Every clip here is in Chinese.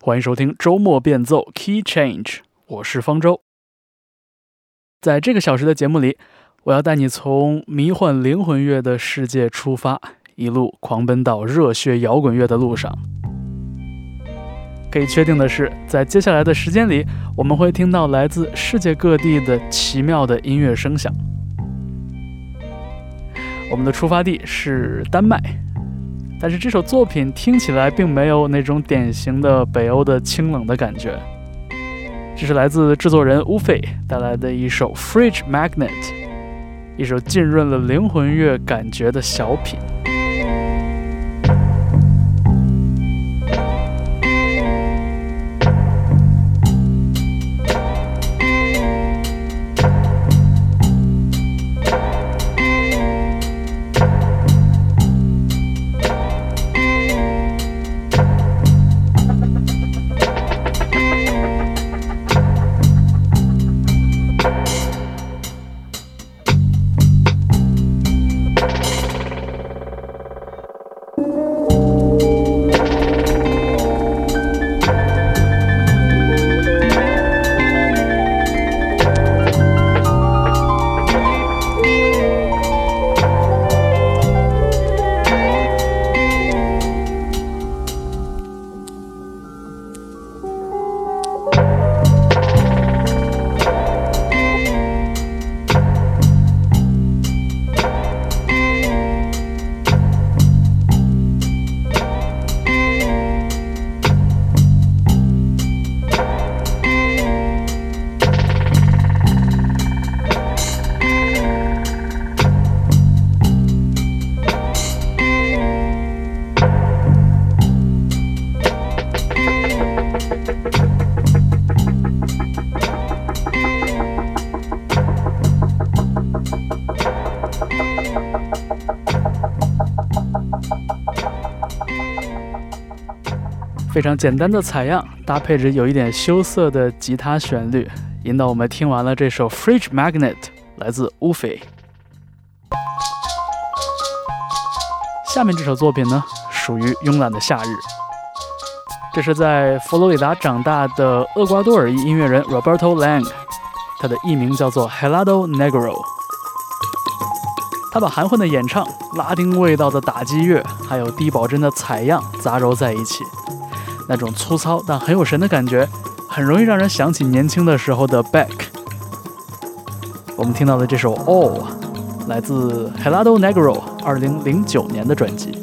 欢迎收听周末变奏 Key Change，我是方舟。在这个小时的节目里，我要带你从迷幻灵魂乐的世界出发，一路狂奔到热血摇滚乐的路上。可以确定的是，在接下来的时间里，我们会听到来自世界各地的奇妙的音乐声响。我们的出发地是丹麦。但是这首作品听起来并没有那种典型的北欧的清冷的感觉，这是来自制作人乌菲带来的一首《Fridge Magnet》，一首浸润了灵魂乐感觉的小品。非常简单的采样，搭配着有一点羞涩的吉他旋律，引导我们听完了这首《Fridge Magnet》，来自乌菲。下面这首作品呢，属于慵懒的夏日。这是在佛罗里达长大的厄瓜多尔裔音乐人 Roberto Lang，他的艺名叫做 Helado Negro。他把含混的演唱、拉丁味道的打击乐，还有低保真的采样杂糅在一起。那种粗糙但很有神的感觉，很容易让人想起年轻的时候的 Beck。我们听到的这首 All，来自 Helado Negro 二零零九年的专辑。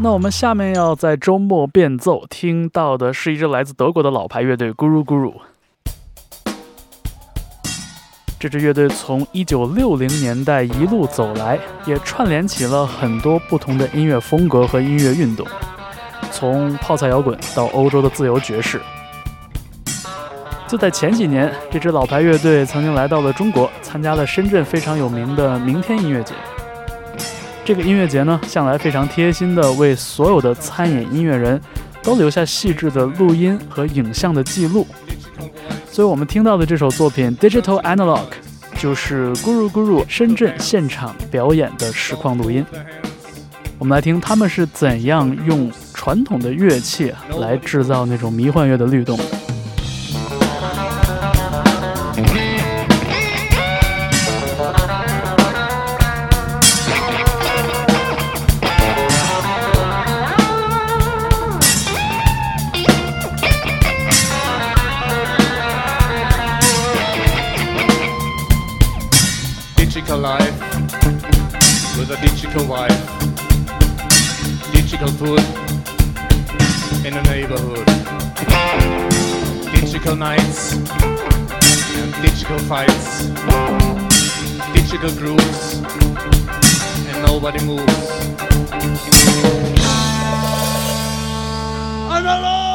那我们下面要在周末变奏听到的是一支来自德国的老牌乐队 Guru Guru。这支乐队从1960年代一路走来，也串联起了很多不同的音乐风格和音乐运动，从泡菜摇滚到欧洲的自由爵士。就在前几年，这支老牌乐队曾经来到了中国，参加了深圳非常有名的明天音乐节。这个音乐节呢，向来非常贴心的为所有的参演音乐人都留下细致的录音和影像的记录。所以我们听到的这首作品《Digital Analog》，就是 Guru Guru 深圳现场表演的实况录音。我们来听他们是怎样用传统的乐器来制造那种迷幻乐的律动。Digital food in the neighborhood, digital nights, digital fights, digital groups, and nobody moves. Analog!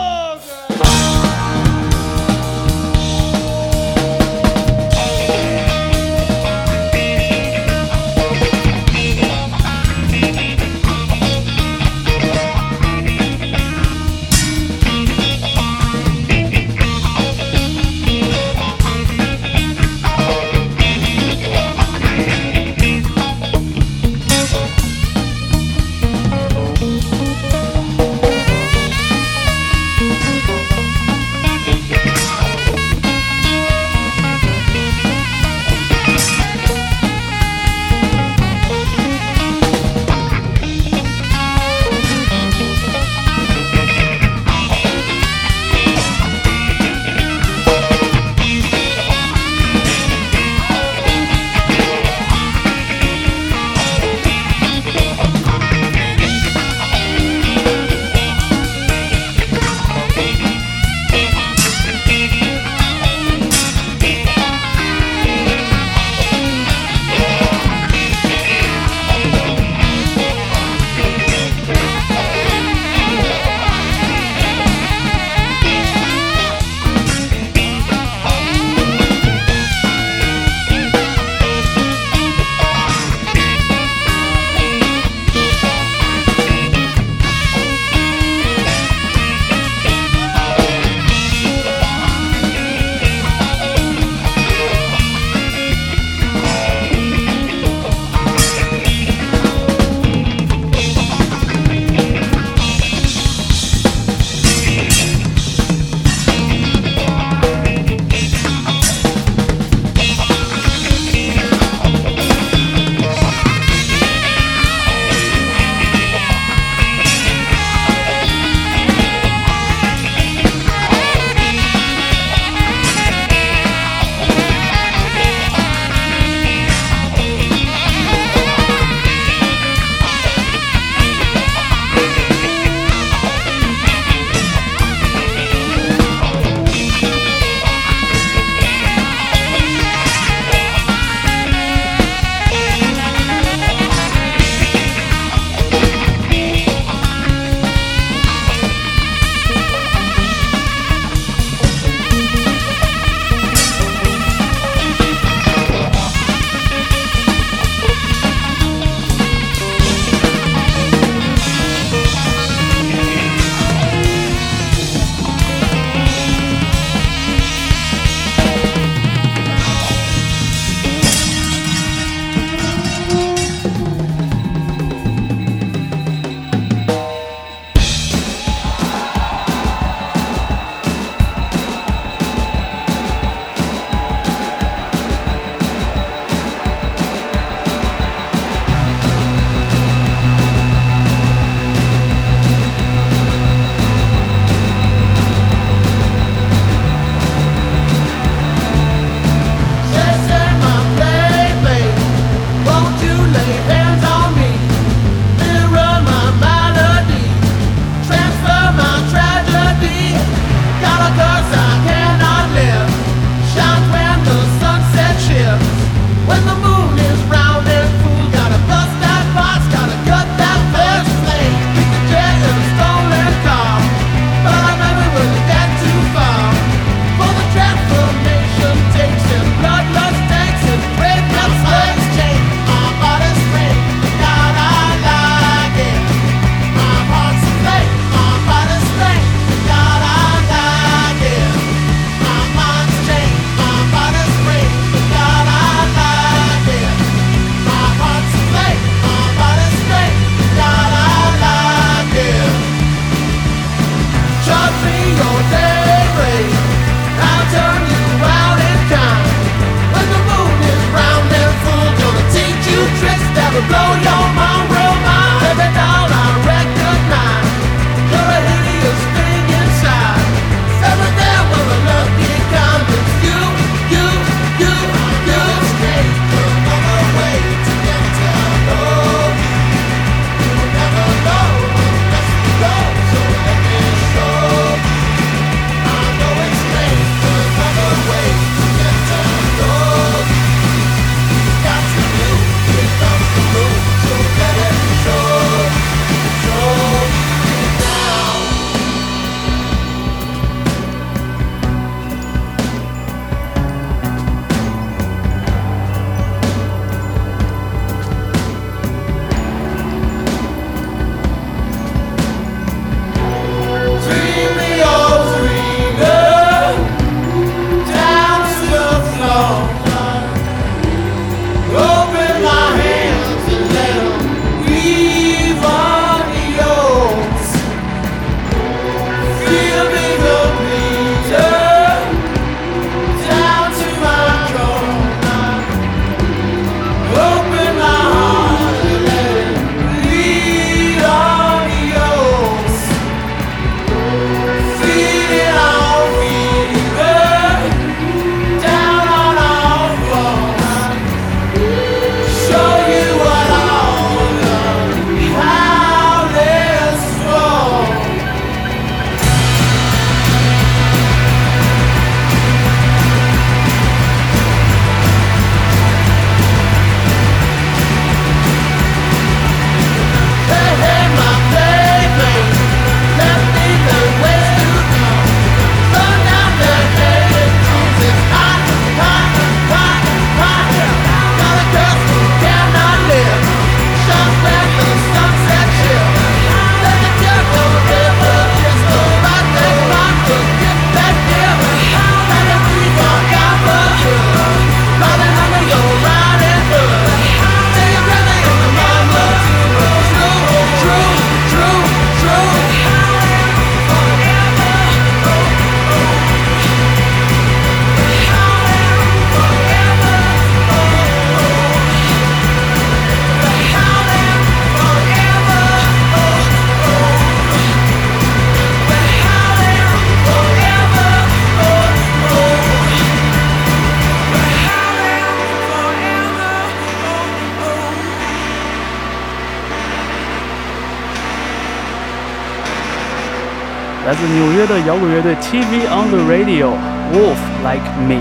来自纽约的摇滚乐队 TV on the Radio，Wolf Like Me。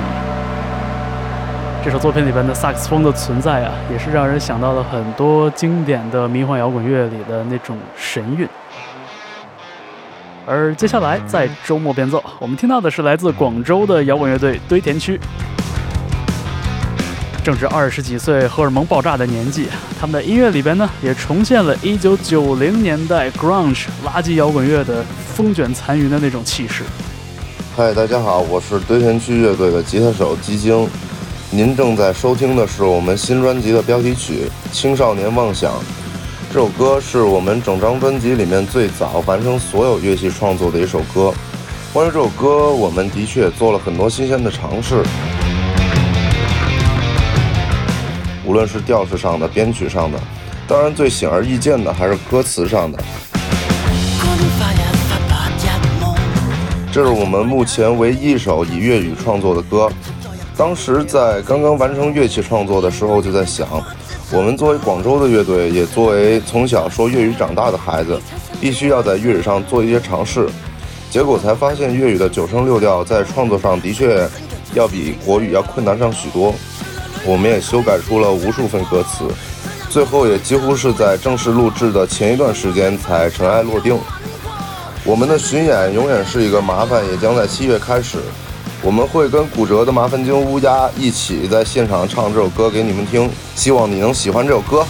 这首作品里边的萨克斯风的存在啊，也是让人想到了很多经典的迷幻摇滚乐里的那种神韵。而接下来在周末变奏，我们听到的是来自广州的摇滚乐队堆填区。正值二十几岁荷尔蒙爆炸的年纪，他们的音乐里边呢，也重现了一九九零年代 grunge 垃圾摇滚乐的风卷残云的那种气势。嗨，大家好，我是堆填区乐队的吉他手吉晶。您正在收听的是我们新专辑的标题曲《青少年妄想》。这首歌是我们整张专辑里面最早完成所有乐器创作的一首歌。关于这首歌，我们的确做了很多新鲜的尝试。无论是调式上的、编曲上的，当然最显而易见的还是歌词上的。这是我们目前唯一一首以粤语创作的歌。当时在刚刚完成乐器创作的时候，就在想，我们作为广州的乐队，也作为从小说粤语长大的孩子，必须要在粤语上做一些尝试。结果才发现，粤语的九声六调在创作上的确要比国语要困难上许多。我们也修改出了无数份歌词，最后也几乎是在正式录制的前一段时间才尘埃落定。我们的巡演永远是一个麻烦，也将在七月开始。我们会跟骨折的麻烦精乌鸦一起在现场唱这首歌给你们听，希望你能喜欢这首歌。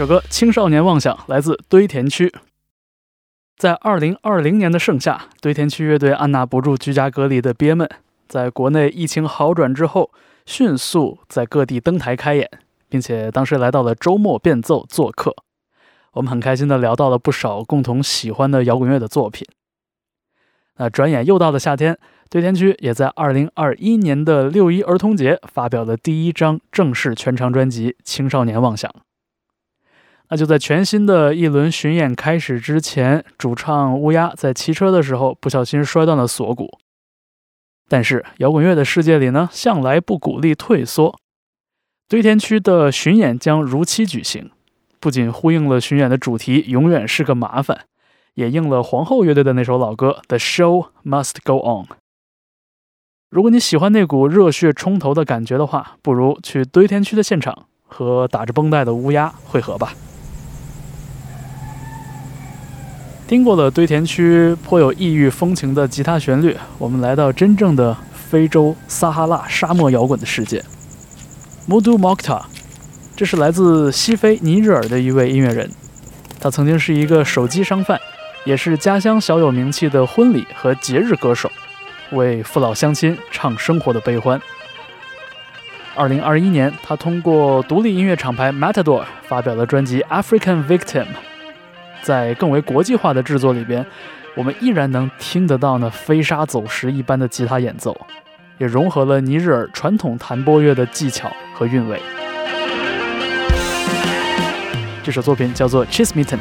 首歌《青少年妄想》来自堆填区。在二零二零年的盛夏，堆填区乐队按捺不住居家隔离的憋闷，在国内疫情好转之后，迅速在各地登台开演，并且当时来到了周末变奏做客。我们很开心的聊到了不少共同喜欢的摇滚乐的作品。那转眼又到了夏天，堆填区也在二零二一年的六一儿童节发表了第一张正式全长专辑《青少年妄想》。那就在全新的一轮巡演开始之前，主唱乌鸦在骑车的时候不小心摔断了锁骨。但是摇滚乐的世界里呢，向来不鼓励退缩。堆填区的巡演将如期举行。不仅呼应了巡演的主题“永远是个麻烦”，也应了皇后乐队的那首老歌 “The Show Must Go On”。如果你喜欢那股热血冲头的感觉的话，不如去堆填区的现场和打着绷带的乌鸦会合吧。听过了堆填区颇有异域风情的吉他旋律，我们来到真正的非洲撒哈拉沙漠摇滚的世界 ——Mudu Mokta。这是来自西非尼日尔的一位音乐人，他曾经是一个手机商贩，也是家乡小有名气的婚礼和节日歌手，为父老乡亲唱生活的悲欢。二零二一年，他通过独立音乐厂牌 Matador 发表了专辑《African Victim》。在更为国际化的制作里边，我们依然能听得到那飞沙走石一般的吉他演奏，也融合了尼日尔传统弹拨乐的技巧和韵味。这首作品叫做 CHISEMITTEN《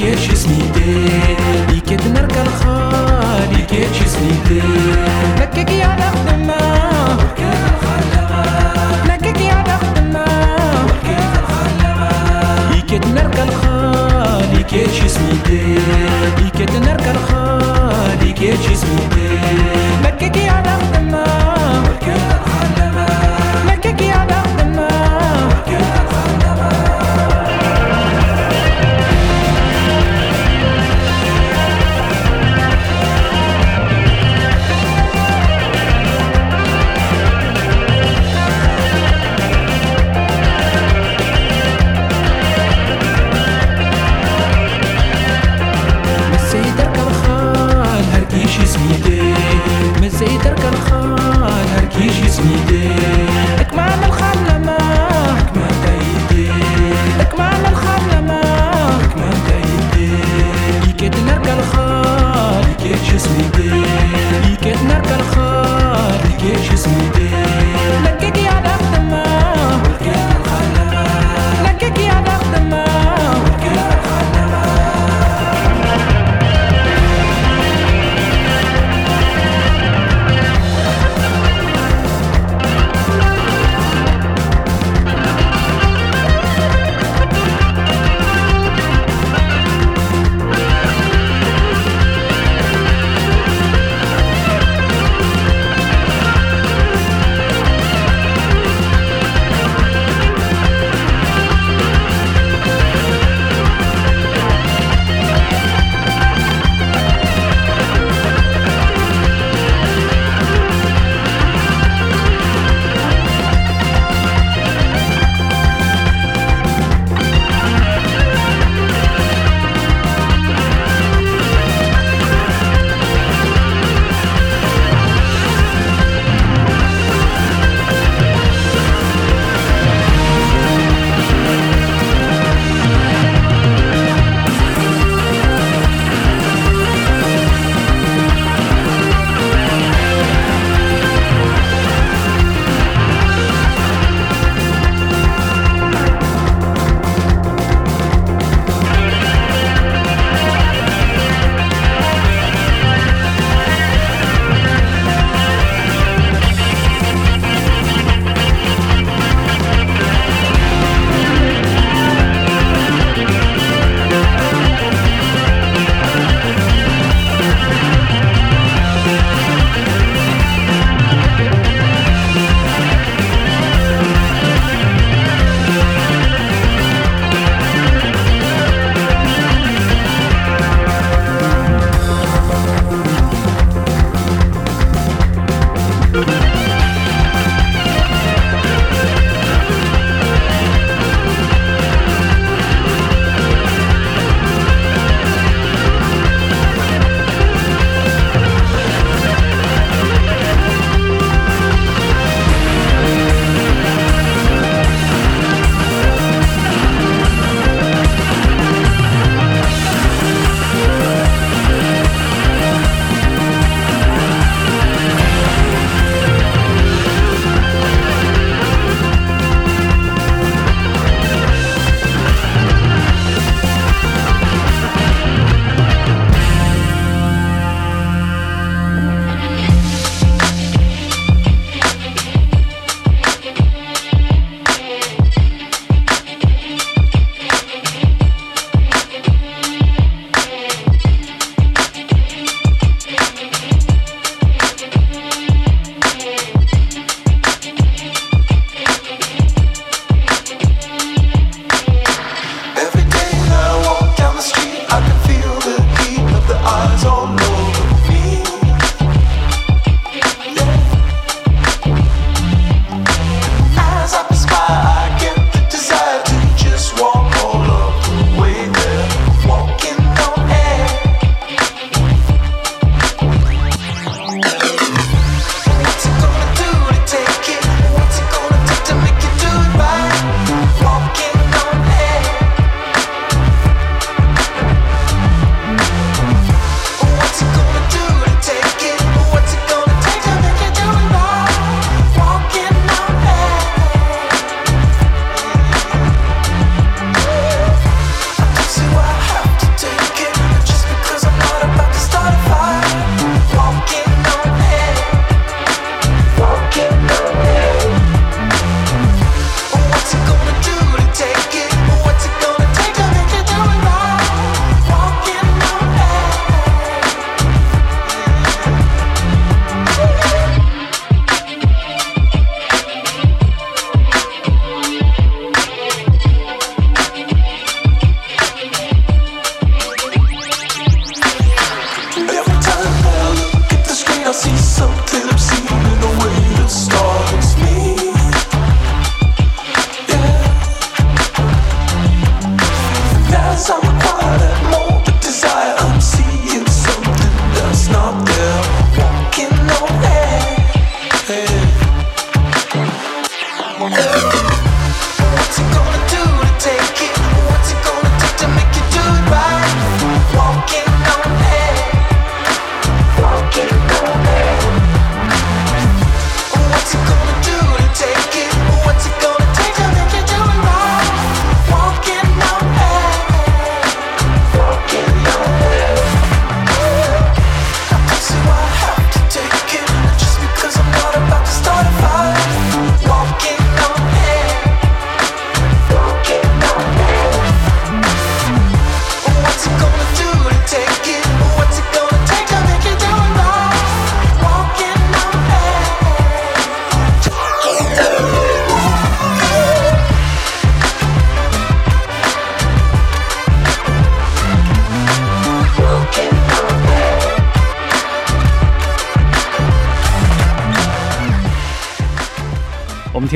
كيتش سنيدي ليكيت نركا الخال ليكيتش سنيدي نككي على خدمة وركات الخدمة؟ نككي على خدمة وركات الخدمة؟ نركا الخال ليكيتش سنيدي ليكيت نركا خدمة جسمي بيه ليك نركا الخار ليك جسمي I see something.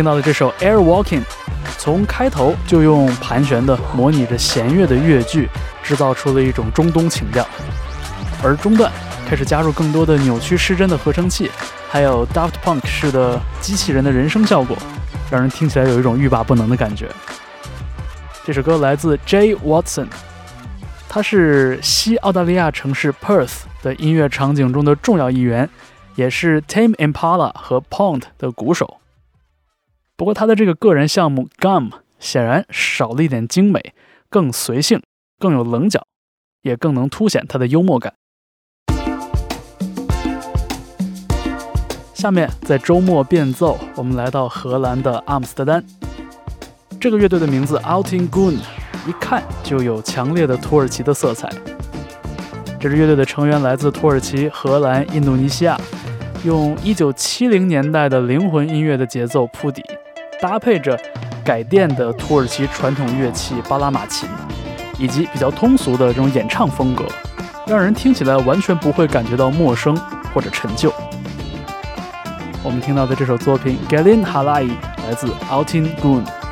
听到的这首《Air Walking》，从开头就用盘旋的模拟着弦乐的乐句，制造出了一种中东情调，而中段开始加入更多的扭曲失真的合成器，还有 Daft Punk 式的机器人的人声效果，让人听起来有一种欲罢不能的感觉。这首歌来自 Jay Watson，他是西澳大利亚城市 Perth 的音乐场景中的重要一员，也是 Tame Impala 和 Pond 的鼓手。不过他的这个个人项目 Gum 显然少了一点精美，更随性，更有棱角，也更能凸显他的幽默感。下面在周末变奏，我们来到荷兰的阿姆斯特丹。这个乐队的名字 Outing Goon，一看就有强烈的土耳其的色彩。这支乐队的成员来自土耳其、荷兰、印度尼西亚，用1970年代的灵魂音乐的节奏铺底，搭配着改电的土耳其传统乐器巴拉马琴，以及比较通俗的这种演唱风格，让人听起来完全不会感觉到陌生或者陈旧。我们听到的这首作品 Galin Halai 来自 Altin Gun。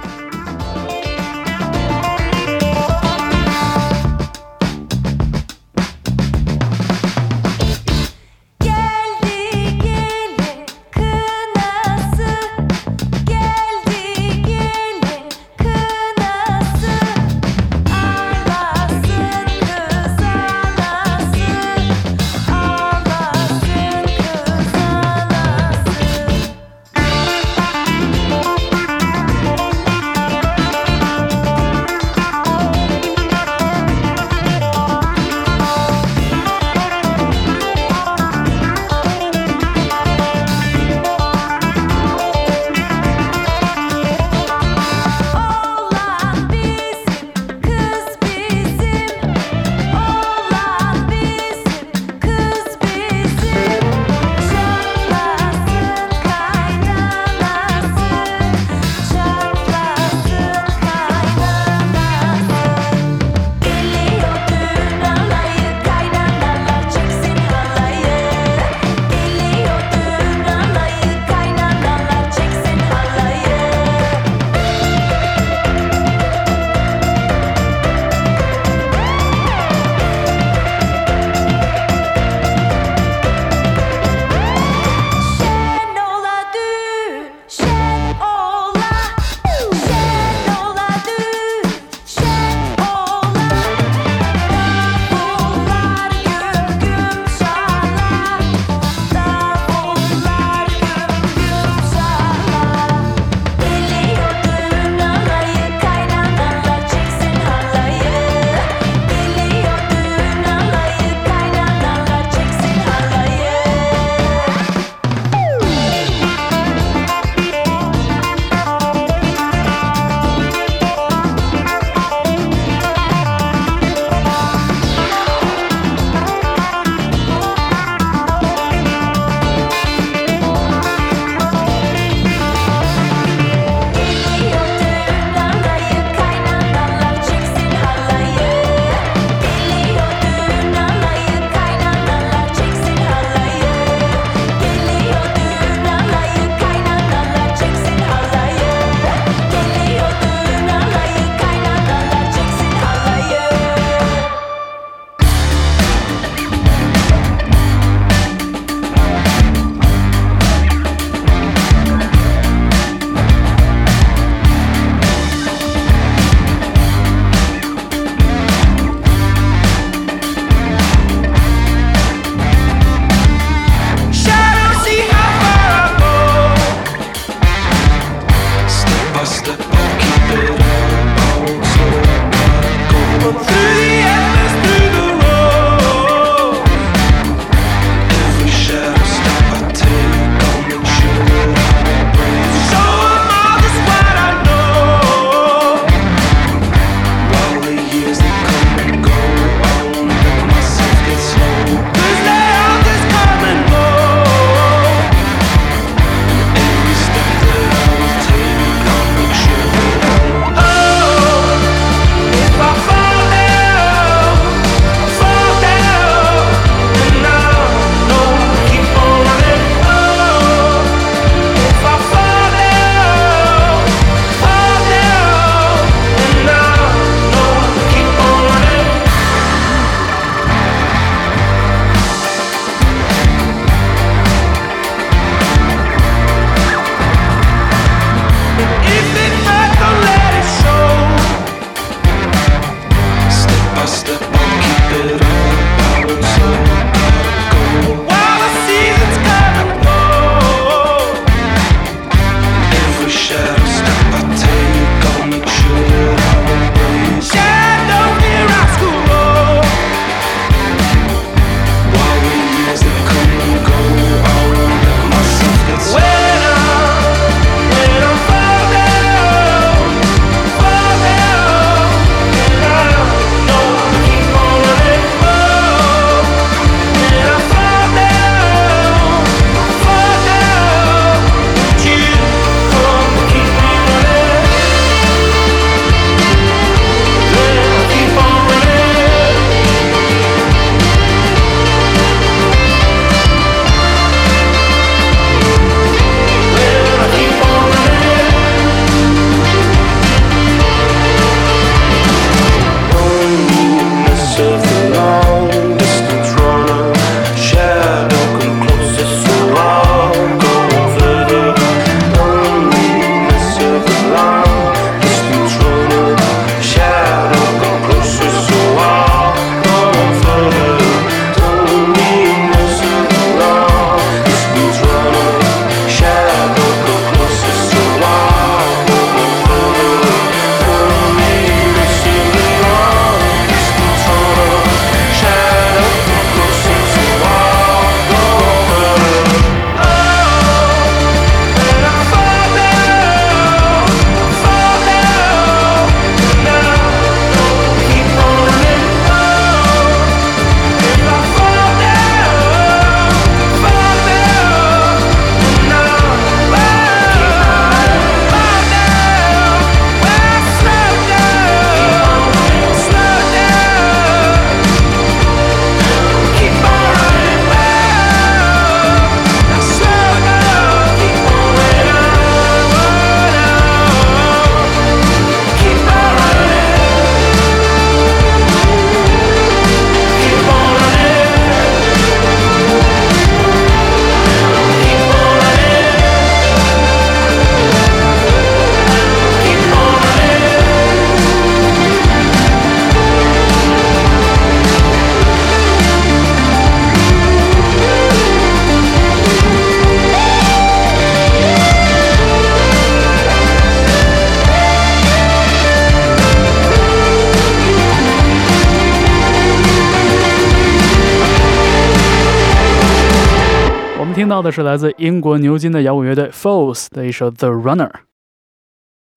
是来自英国牛津的摇滚乐队 Falls 的一首《The Runner》。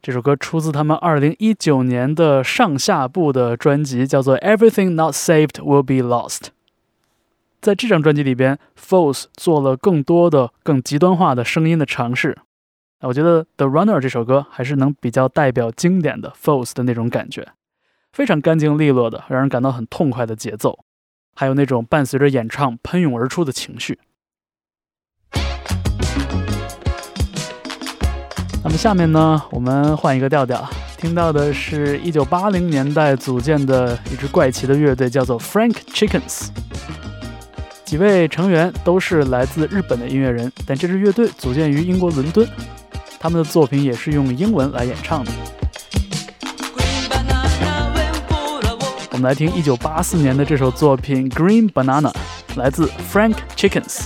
这首歌出自他们2019年的上下部的专辑，叫做《Everything Not Saved Will Be Lost》。在这张专辑里边，Falls 做了更多的、更极端化的声音的尝试。我觉得《The Runner》这首歌还是能比较代表经典的 Falls 的那种感觉，非常干净利落的，让人感到很痛快的节奏，还有那种伴随着演唱喷涌而出的情绪。那么下面呢，我们换一个调调，听到的是一九八零年代组建的一支怪奇的乐队，叫做 Frank Chickens。几位成员都是来自日本的音乐人，但这支乐队组建于英国伦敦。他们的作品也是用英文来演唱的。我们来听一九八四年的这首作品《Green Banana》，来自 Frank Chickens。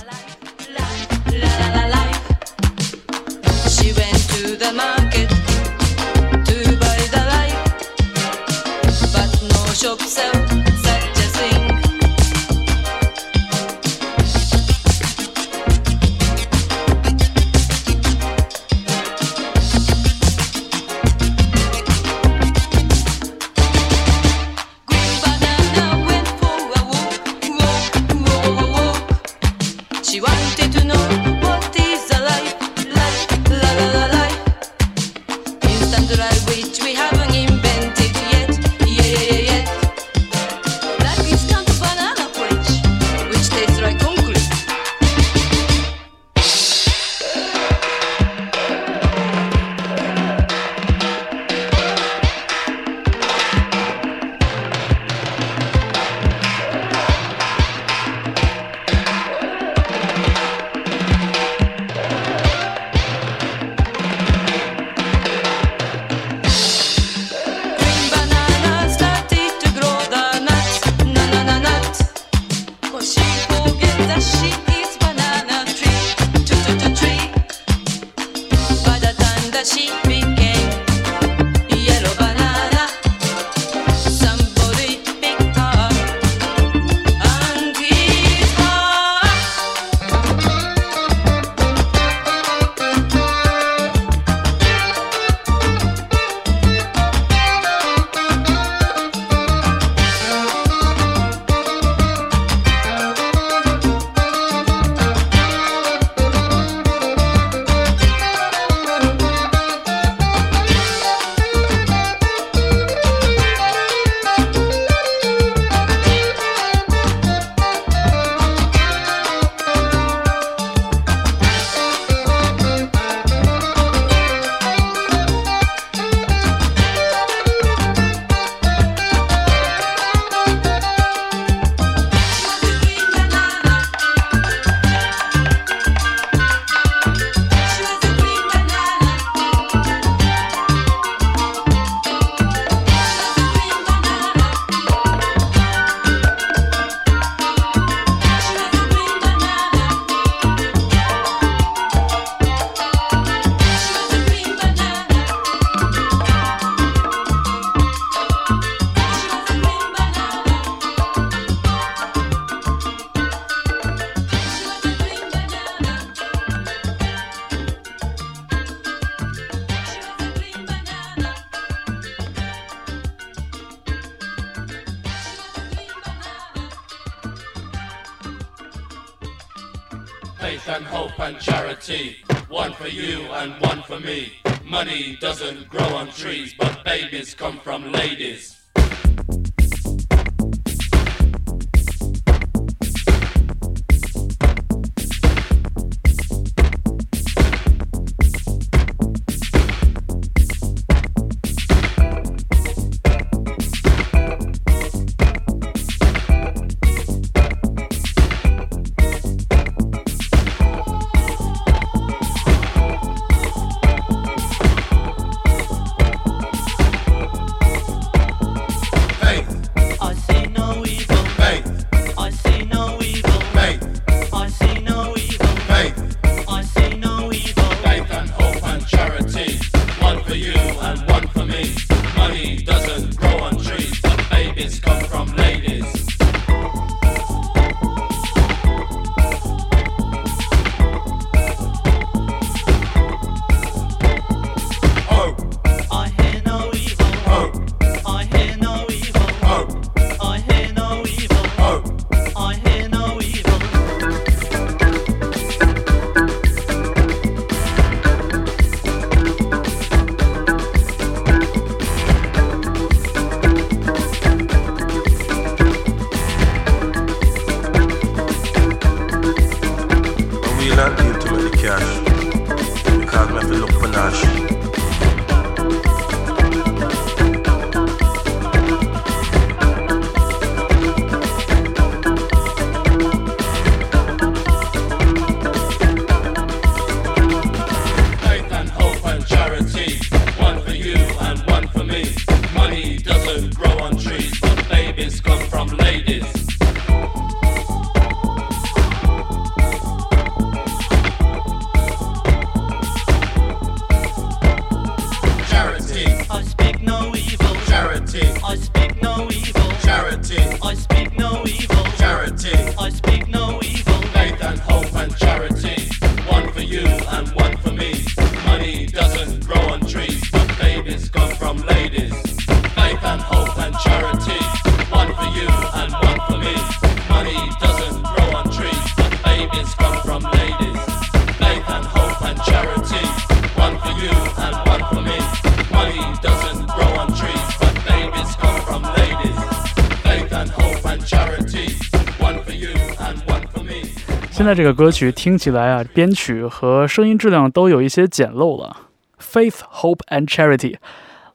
现在这个歌曲听起来啊，编曲和声音质量都有一些简陋了。Faith, Hope and Charity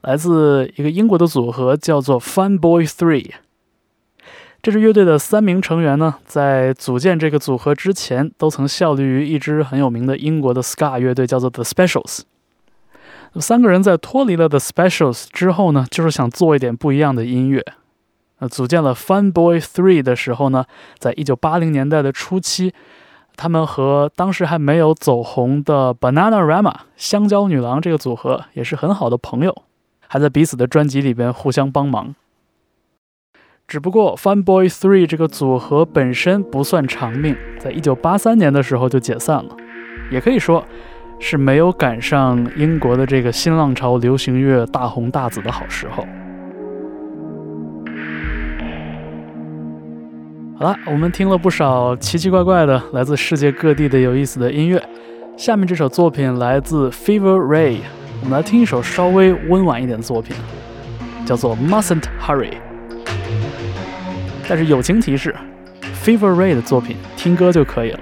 来自一个英国的组合，叫做 Fun Boy Three。这支乐队的三名成员呢，在组建这个组合之前，都曾效力于一支很有名的英国的 ska 乐队，叫做 The Specials。三个人在脱离了 The Specials 之后呢，就是想做一点不一样的音乐。呃，组建了 Fun Boy Three 的时候呢，在一九八零年代的初期，他们和当时还没有走红的 Bananarama 香蕉女郎这个组合也是很好的朋友，还在彼此的专辑里边互相帮忙。只不过 Fun Boy Three 这个组合本身不算长命，在一九八三年的时候就解散了，也可以说是没有赶上英国的这个新浪潮流行乐大红大紫的好时候。好了，我们听了不少奇奇怪怪的来自世界各地的有意思的音乐。下面这首作品来自 Fever Ray，我们来听一首稍微温婉一点的作品，叫做 Mustn't Hurry。但是友情提示，Fever Ray 的作品听歌就可以了。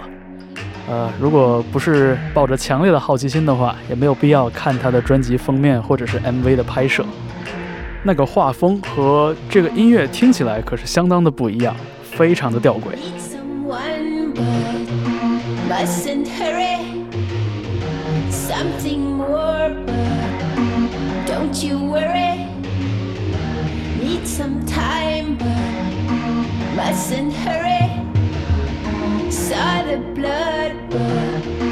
呃，如果不是抱着强烈的好奇心的话，也没有必要看他的专辑封面或者是 MV 的拍摄。那个画风和这个音乐听起来可是相当的不一样。非常的吊诡。Mustn't hurry, something more, but don't you worry. Need some time, but mustn't hurry. Saw the blood, but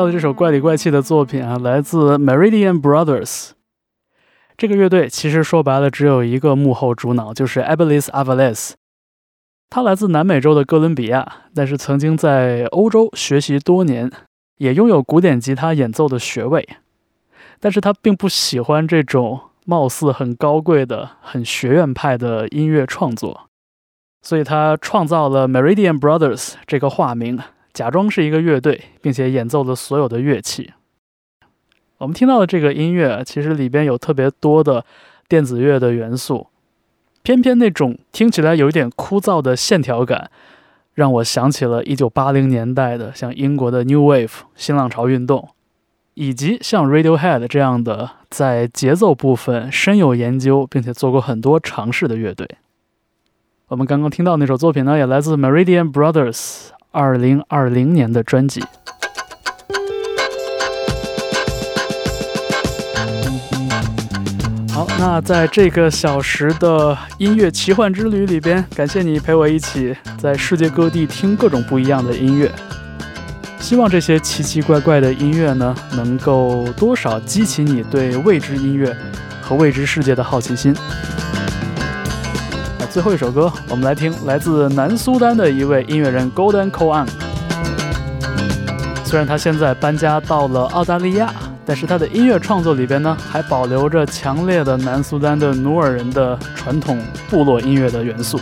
到的这首怪里怪气的作品啊，来自 Meridian Brothers。这个乐队其实说白了只有一个幕后主脑，就是 Abelis Avales。他来自南美洲的哥伦比亚，但是曾经在欧洲学习多年，也拥有古典吉他演奏的学位。但是他并不喜欢这种貌似很高贵的、很学院派的音乐创作，所以他创造了 Meridian Brothers 这个化名，假装是一个乐队，并且演奏了所有的乐器。我们听到的这个音乐，其实里边有特别多的电子乐的元素，偏偏那种听起来有一点枯燥的线条感，让我想起了1980年代的像英国的 New Wave 新浪潮运动，以及像 Radiohead 这样的在节奏部分深有研究，并且做过很多尝试的乐队。我们刚刚听到那首作品呢，也来自 Meridian Brothers 2020年的专辑。好，那在这个小时的音乐奇幻之旅里边，感谢你陪我一起在世界各地听各种不一样的音乐。希望这些奇奇怪怪的音乐呢，能够多少激起你对未知音乐和未知世界的好奇心。最后一首歌，我们来听来自南苏丹的一位音乐人 Golden Koan。虽然他现在搬家到了澳大利亚，但是他的音乐创作里边呢，还保留着强烈的南苏丹的努尔人的传统部落音乐的元素。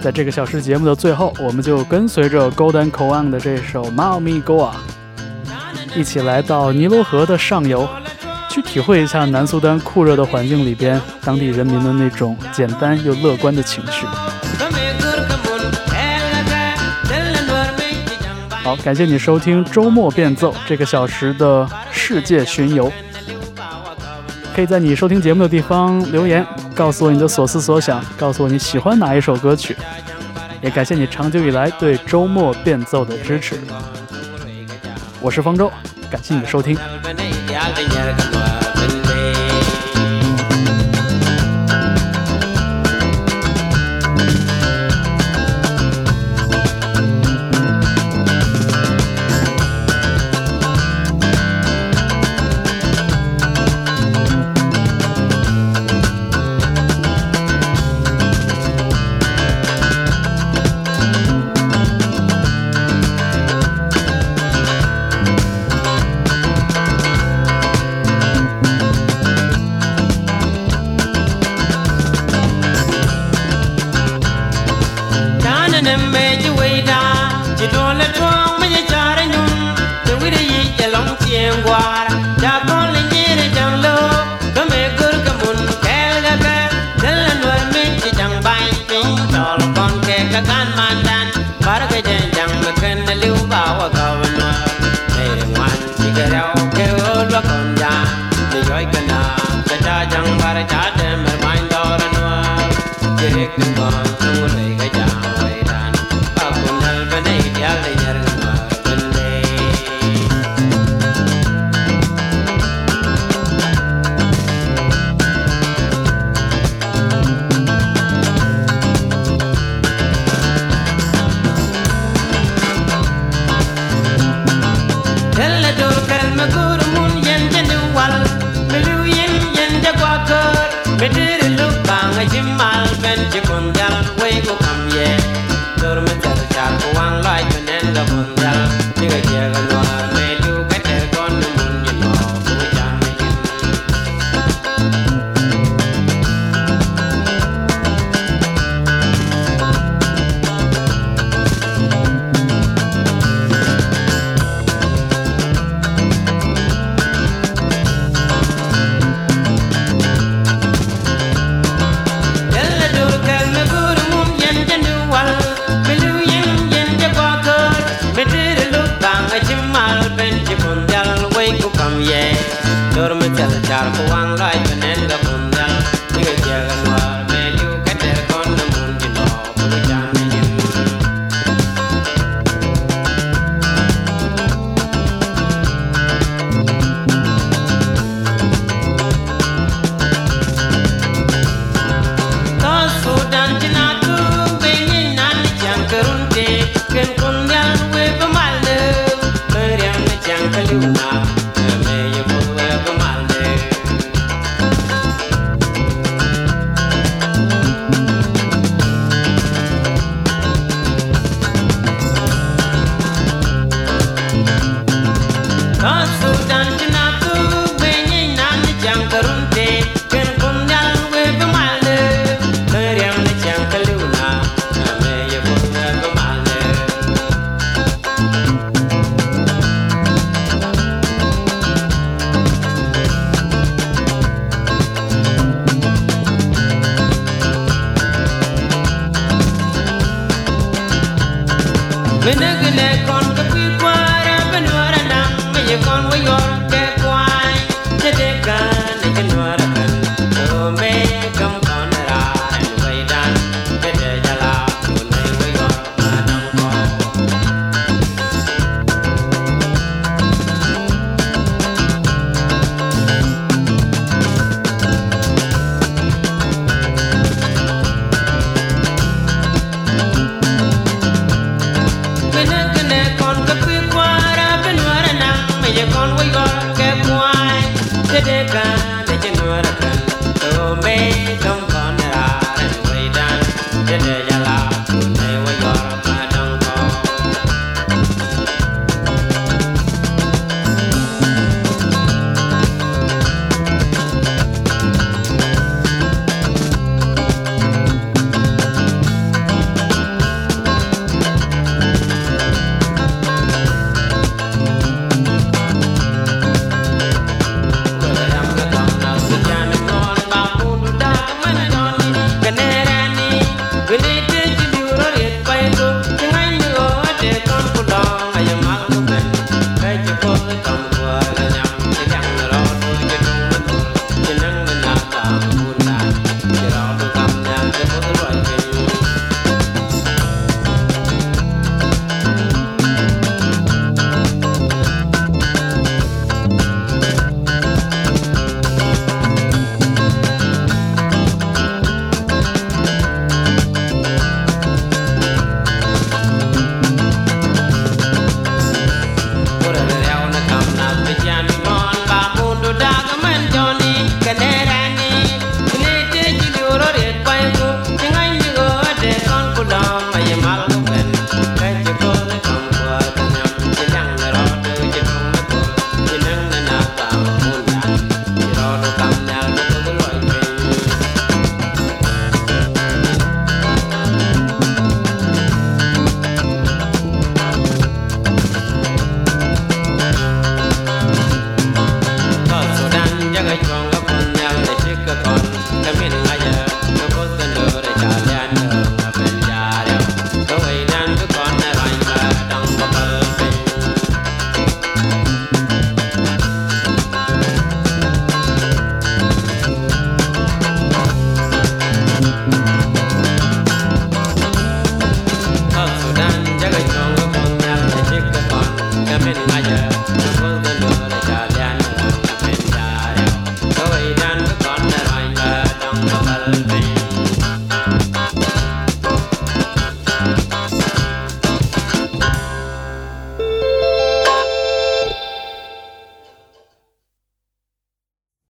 在这个小时节目的最后，我们就跟随着 Golden Koan 的这首《Mami Goa》，一起来到尼罗河的上游，去体会一下南苏丹酷热的环境里边当地人民的那种简单又乐观的情绪。好，感谢你收听周末变奏这个小时的世界巡游。可以在你收听节目的地方留言，告诉我你的所思所想，告诉我你喜欢哪一首歌曲。也感谢你长久以来对周末变奏的支持。我是方舟，感谢你的收听。